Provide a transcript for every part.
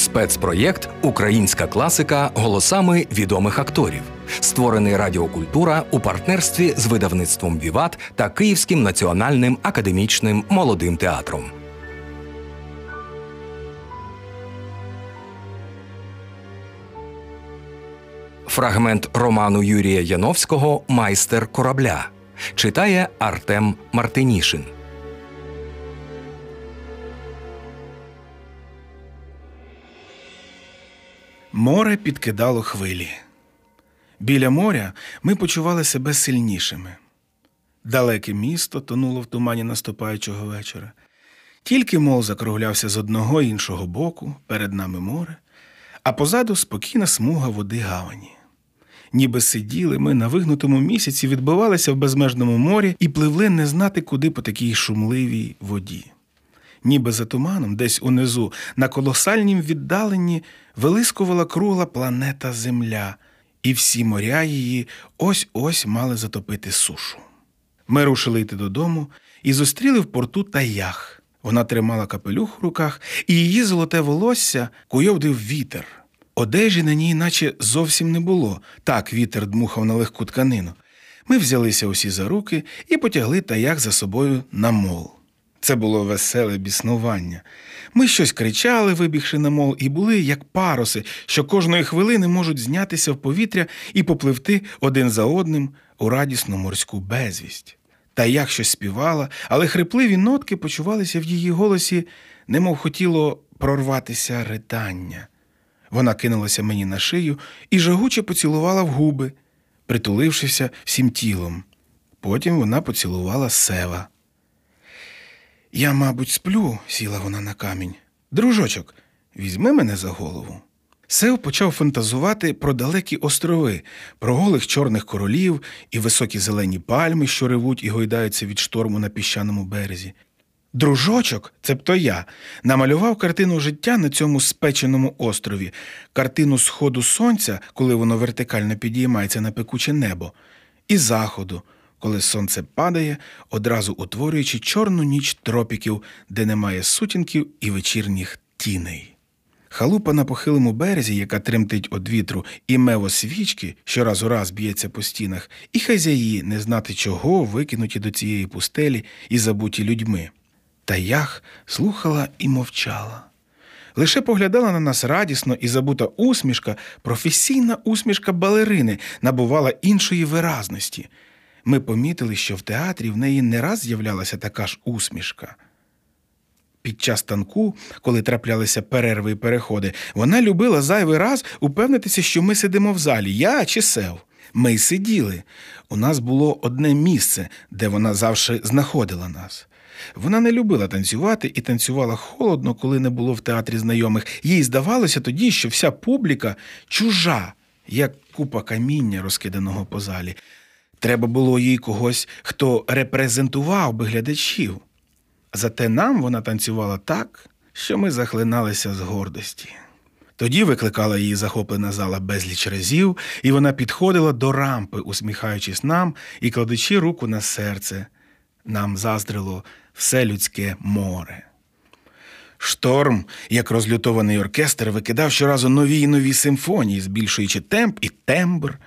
Спецпроєкт Українська класика голосами відомих акторів, створений Радіокультура у партнерстві з видавництвом Віват та Київським національним академічним молодим театром. Фрагмент роману Юрія Яновського Майстер корабля читає Артем Мартинішин. Море підкидало хвилі. Біля моря ми почували себе сильнішими. Далеке місто тонуло в тумані наступаючого вечора. Тільки мол закруглявся з одного іншого боку, перед нами море, а позаду спокійна смуга води гавані. Ніби сиділи ми на вигнутому місяці, відбивалися в безмежному морі і пливли не знати, куди по такій шумливій воді ніби за туманом, десь унизу, на колосальнім віддаленні вилискувала кругла планета Земля, і всі моря її ось ось мали затопити сушу. Ми рушили йти додому і зустріли в порту таях. Вона тримала капелюх в руках, і її золоте волосся куйовдив вітер. Одежі на ній, наче зовсім не було. Так вітер дмухав на легку тканину. Ми взялися усі за руки і потягли таях за собою на мол. Це було веселе біснування. Ми щось кричали, вибігши на мол, і були як паруси, що кожної хвилини можуть знятися в повітря і попливти один за одним у радісну морську безвість. Та як щось співала, але хрипливі нотки почувалися в її голосі, немов хотіло прорватися ридання. Вона кинулася мені на шию і жагуче поцілувала в губи, притулившися всім тілом. Потім вона поцілувала сева. Я, мабуть, сплю, сіла вона на камінь. Дружочок, візьми мене за голову. Сев почав фантазувати про далекі острови, про голих чорних королів і високі зелені пальми, що ревуть і гойдаються від шторму на піщаному березі. Дружочок, цебто я, намалював картину життя на цьому спеченому острові, картину сходу сонця, коли воно вертикально підіймається на пекуче небо, і заходу коли сонце падає, одразу утворюючи чорну ніч тропіків, де немає сутінків і вечірніх тіней. Халупа на похилому березі, яка тремтить од вітру, і мево свічки, що раз у раз б'ється по стінах, і хазяї не знати чого викинуті до цієї пустелі і забуті людьми. Та ях слухала і мовчала. Лише поглядала на нас радісно і забута усмішка, професійна усмішка балерини набувала іншої виразності. Ми помітили, що в театрі в неї не раз з'являлася така ж усмішка. Під час танку, коли траплялися перерви і переходи, вона любила зайвий раз упевнитися, що ми сидимо в залі, я чи сев. Ми сиділи. У нас було одне місце, де вона завжди знаходила нас. Вона не любила танцювати і танцювала холодно, коли не було в театрі знайомих. Їй здавалося тоді, що вся публіка чужа, як купа каміння, розкиданого по залі. Треба було їй когось, хто репрезентував би глядачів. Зате нам вона танцювала так, що ми захлиналися з гордості. Тоді викликала її захоплена зала безліч разів, і вона підходила до рампи, усміхаючись нам і кладучи руку на серце. Нам заздрило все людське море. Шторм, як розлютований оркестр, викидав щоразу нові й нові симфонії, збільшуючи темп і тембр.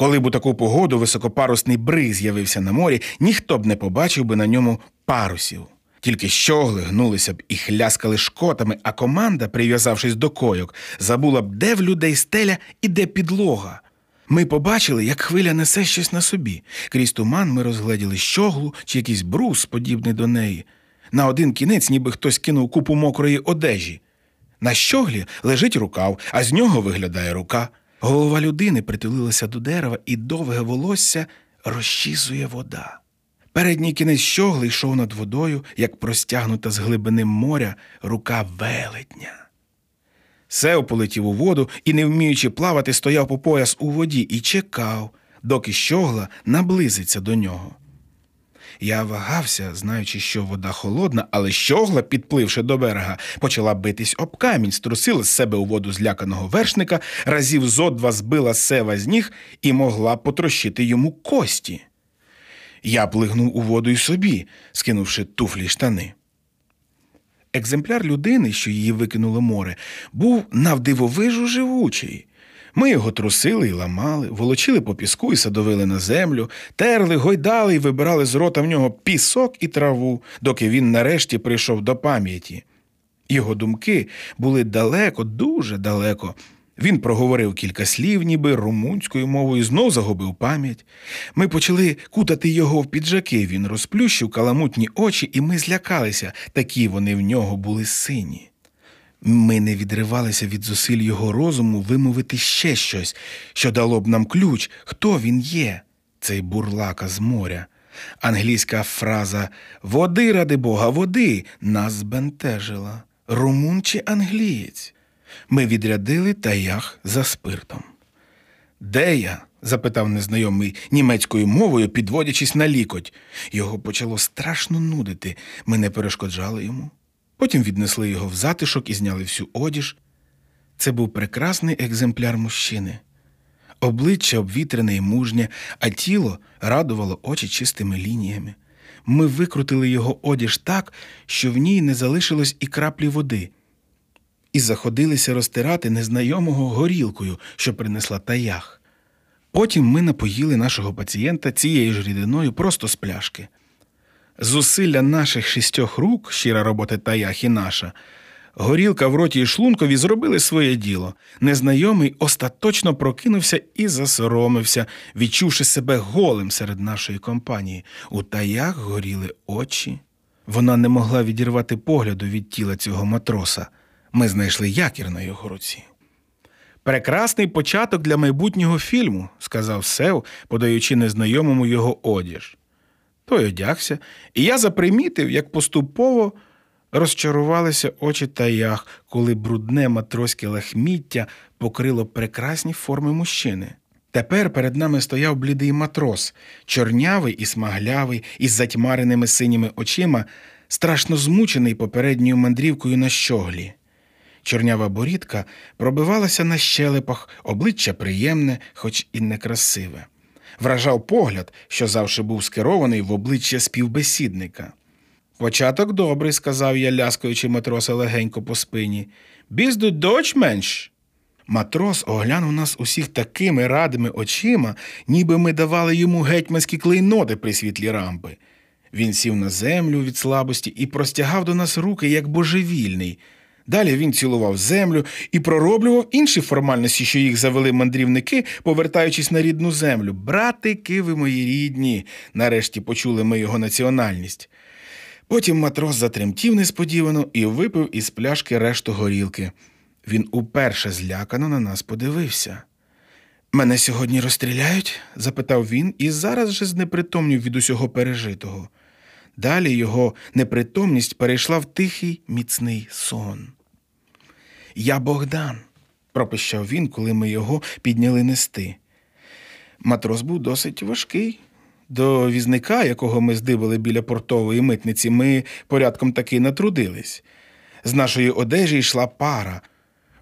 Коли б у таку погоду високопарусний бриз з'явився на морі, ніхто б не побачив би на ньому парусів. Тільки щогли гнулися б і хляскали шкотами, а команда, прив'язавшись до койок, забула б, де в людей стеля і де підлога. Ми побачили, як хвиля несе щось на собі. Крізь туман ми розгледіли щоглу чи якийсь брус, подібний до неї. На один кінець, ніби хтось кинув купу мокрої одежі. На щоглі лежить рукав, а з нього виглядає рука. Голова людини притулилася до дерева, і довге волосся розчісує вода. Передній кінець щогли йшов над водою, як простягнута з глибини моря рука велетня. Сео полетів у воду і, не вміючи плавати, стояв по пояс у воді і чекав, доки щогла наблизиться до нього. Я вагався, знаючи, що вода холодна, але щогла, підпливши до берега, почала битись об камінь, струсила з себе у воду зляканого вершника, разів зо два збила сева з ніг і могла потрощити йому кості. Я плигнув у воду й собі, скинувши туфлі штани. Екземпляр людини, що її викинуло море, був навдивовижу живучий. Ми його трусили і ламали, волочили по піску і садовили на землю, терли, гойдали і вибирали з рота в нього пісок і траву, доки він нарешті прийшов до пам'яті. Його думки були далеко, дуже далеко. Він проговорив кілька слів, ніби румунською мовою, знов загубив пам'ять. Ми почали кутати його в піджаки. Він розплющив каламутні очі, і ми злякалися, такі вони в нього були сині. Ми не відривалися від зусиль його розуму вимовити ще щось, що дало б нам ключ, хто він є, цей бурлака з моря. Англійська фраза Води, ради Бога, води нас збентежила. Румун чи англієць? Ми відрядили таях за спиртом. Де я? запитав незнайомий німецькою мовою, підводячись на лікоть. Його почало страшно нудити. Ми не перешкоджали йому. Потім віднесли його в затишок і зняли всю одіж. Це був прекрасний екземпляр мужчини. Обличчя обвітрене і мужнє, а тіло радувало очі чистими лініями. Ми викрутили його одіж так, що в ній не залишилось і краплі води, і заходилися розтирати незнайомого горілкою, що принесла таях. Потім ми напоїли нашого пацієнта цією ж рідиною просто з пляшки. Зусилля наших шістьох рук, щира робота і наша, горілка в роті і шлункові зробили своє діло. Незнайомий остаточно прокинувся і засоромився, відчувши себе голим серед нашої компанії. У таях горіли очі. Вона не могла відірвати погляду від тіла цього матроса. Ми знайшли якір на його руці. Прекрасний початок для майбутнього фільму, сказав Сев, подаючи незнайомому його одіж. Той одягся, і я запримітив, як поступово розчарувалися очі таях, коли брудне матроське лахміття покрило прекрасні форми мужчини. Тепер перед нами стояв блідий матрос, чорнявий і смаглявий, із затьмареними синіми очима, страшно змучений попередньою мандрівкою на щоглі. Чорнява борідка пробивалася на щелепах, обличчя приємне, хоч і некрасиве. Вражав погляд, що завжди був скерований в обличчя співбесідника. Початок добрий, сказав я, ляскаючи матроса легенько по спині. Бізду доч менш. Матрос оглянув нас усіх такими радими очима, ніби ми давали йому гетьманські клейноти при світлі рампи. Він сів на землю від слабості і простягав до нас руки, як божевільний. Далі він цілував землю і пророблював інші формальності, що їх завели мандрівники, повертаючись на рідну землю. Братики, ви мої рідні, нарешті почули ми його національність. Потім матрос затремтів несподівано і випив із пляшки решту горілки. Він уперше злякано на нас подивився. Мене сьогодні розстріляють? запитав він і зараз же знепритомнів від усього пережитого. Далі його непритомність перейшла в тихий міцний сон. Я Богдан, пропищав він, коли ми його підняли нести. Матрос був досить важкий. До візника, якого ми здибали біля портової митниці, ми порядком таки натрудились. З нашої одежі йшла пара.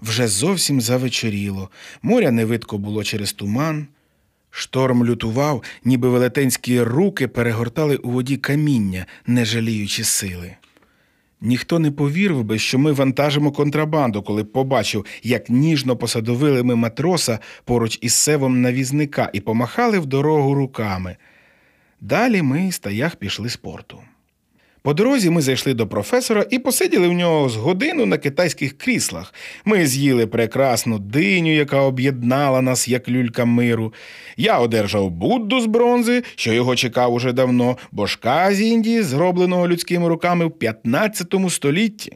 Вже зовсім завечеріло, моря невидко було через туман. Шторм лютував, ніби велетенські руки перегортали у воді каміння, не жаліючи сили. Ніхто не повірив би, що ми вантажимо контрабанду, коли побачив, як ніжно посадовили ми матроса поруч із севом навізника і помахали в дорогу руками. Далі ми з таях пішли з порту. По дорозі ми зайшли до професора і посиділи в нього з годину на китайських кріслах. Ми з'їли прекрасну диню, яка об'єднала нас як люлька миру. Я одержав Будду з бронзи, що його чекав уже давно, божка з Індії, зробленого людськими руками в 15 столітті.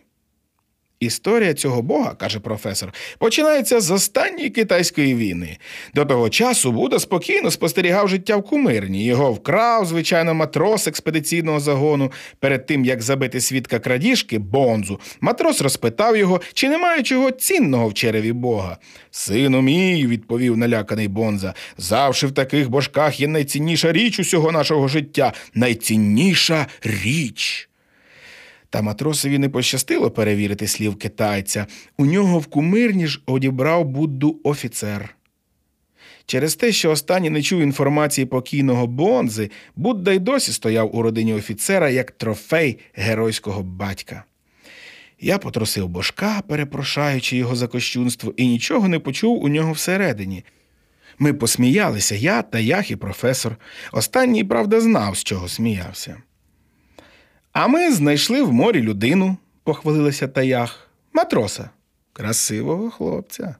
Історія цього бога, каже професор, починається з останньої китайської війни. До того часу Буда спокійно спостерігав життя в кумирні. Його вкрав, звичайно, матрос експедиційного загону. Перед тим як забити свідка крадіжки Бонзу, матрос розпитав його, чи немає чого цінного в череві бога. Сину мій, відповів наляканий Бонза, завжди в таких божках є найцінніша річ усього нашого життя. Найцінніша річ. Та матросові не пощастило перевірити слів китайця. У нього в кумирні ж одібрав Будду офіцер. Через те, що останній не чув інформації покійного Бонзи, Будда й досі стояв у родині офіцера як трофей геройського батька. Я потросив бошка, перепрошаючи його за кощунство, і нічого не почув у нього всередині. Ми посміялися, я та ях і професор. Останній, правда, знав, з чого сміявся. А ми знайшли в морі людину, похвалилася таях, матроса, красивого хлопця.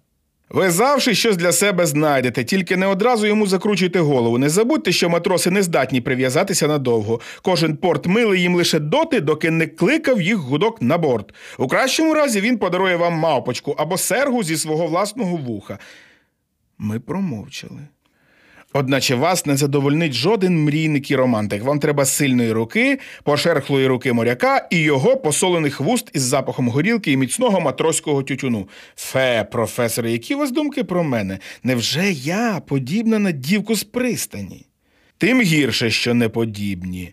Ви завжди щось для себе знайдете, тільки не одразу йому закручуйте голову. Не забудьте, що матроси не здатні прив'язатися надовго. Кожен порт милий їм лише доти, доки не кликав їх гудок на борт. У кращому разі він подарує вам мавпочку або сергу зі свого власного вуха. Ми промовчали. Одначе вас не задовольнить жоден мрійник і романтик. Вам треба сильної руки, пошерхлої руки моряка і його посолених вуст із запахом горілки і міцного матроського тютюну. Фе, професоре, які у вас думки про мене? Невже я подібна на дівку з пристані? Тим гірше, що не подібні.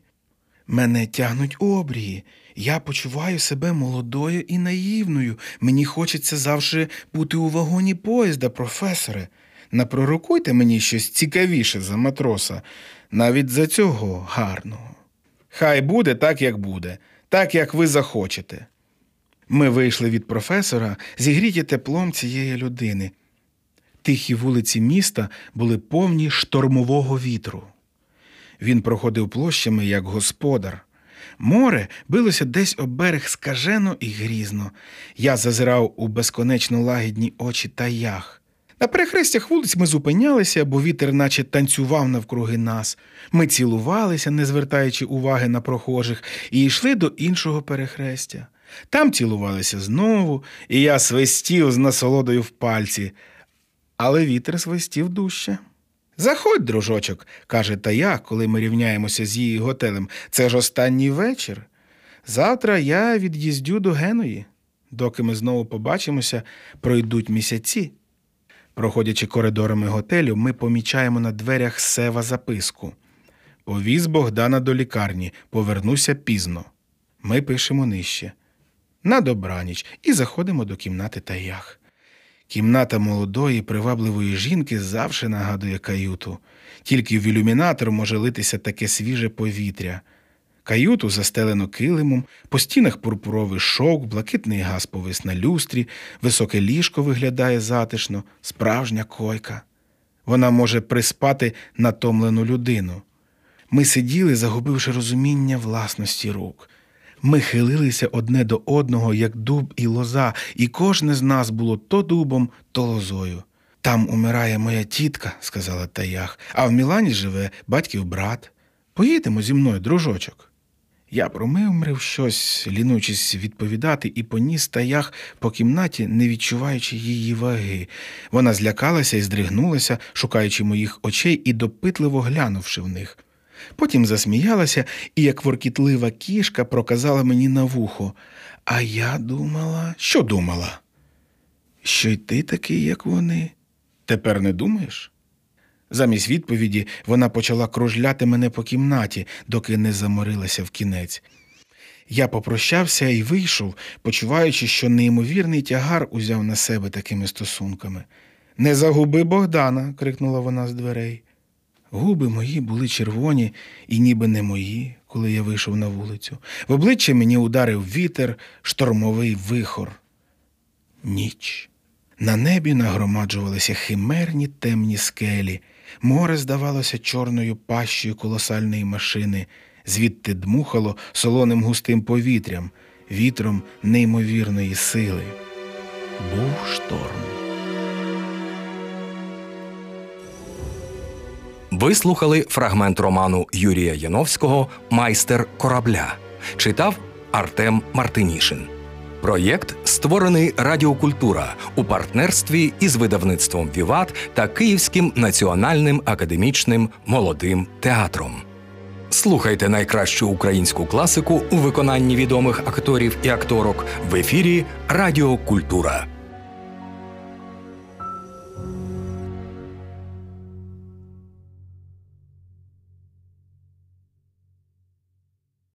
Мене тягнуть обрії. Я почуваю себе молодою і наївною. Мені хочеться завжди бути у вагоні поїзда, професоре. Напророкуйте мені щось цікавіше за матроса, навіть за цього гарного. Хай буде так, як буде, так, як ви захочете. Ми вийшли від професора, зігріті теплом цієї людини. Тихі вулиці міста були повні штормового вітру. Він проходив площами, як господар. Море билося десь об берег скажено і грізно. Я зазирав у безконечно лагідні очі та ях. На перехрестях вулиць ми зупинялися, бо вітер наче танцював навкруги нас. Ми цілувалися, не звертаючи уваги на прохожих, і йшли до іншого перехрестя. Там цілувалися знову, і я свистів з насолодою в пальці, але вітер свистів дужче. Заходь, дружочок, каже тая, коли ми рівняємося з її готелем. Це ж останній вечір. Завтра я від'їздю до Геної. Доки ми знову побачимося, пройдуть місяці. Проходячи коридорами готелю, ми помічаємо на дверях сева записку. Повіз Богдана до лікарні, повернуся пізно. Ми пишемо нижче. На добраніч і заходимо до кімнати таях. Кімната молодої, привабливої жінки завжди нагадує каюту. Тільки в ілюмінатор може литися таке свіже повітря. Каюту застелено килимом, по стінах пурпуровий шовк, блакитний газ повис на люстрі, високе ліжко виглядає затишно, справжня койка. Вона може приспати натомлену людину. Ми сиділи, загубивши розуміння власності рук. Ми хилилися одне до одного, як дуб і лоза, і кожне з нас було то дубом, то лозою. Там умирає моя тітка, сказала таях, а в Мілані живе батьків брат. Поїдемо зі мною, дружочок. Я промимрив щось, лінуючись відповідати, і поніс таях по кімнаті, не відчуваючи її ваги. Вона злякалася і здригнулася, шукаючи моїх очей і допитливо глянувши в них. Потім засміялася і, як воркітлива кішка, проказала мені на вухо. А я думала, що думала? Що й ти такий, як вони? Тепер не думаєш? Замість відповіді вона почала кружляти мене по кімнаті, доки не заморилася в кінець. Я попрощався і вийшов, почуваючи, що неймовірний тягар узяв на себе такими стосунками. Не загуби Богдана, крикнула вона з дверей. Губи мої були червоні і ніби не мої, коли я вийшов на вулицю. В обличчя мені ударив вітер, штормовий вихор. Ніч. На небі нагромаджувалися химерні темні скелі. Море здавалося чорною пащею колосальної машини, звідти дмухало солоним густим повітрям, вітром неймовірної сили. Був шторм. Ви слухали фрагмент роману Юрія Яновського Майстер корабля. Читав Артем Мартинішин. Проєкт створений Радіокультура у партнерстві із видавництвом Віват та Київським національним академічним молодим театром. Слухайте найкращу українську класику у виконанні відомих акторів і акторок в ефірі Радіокультура.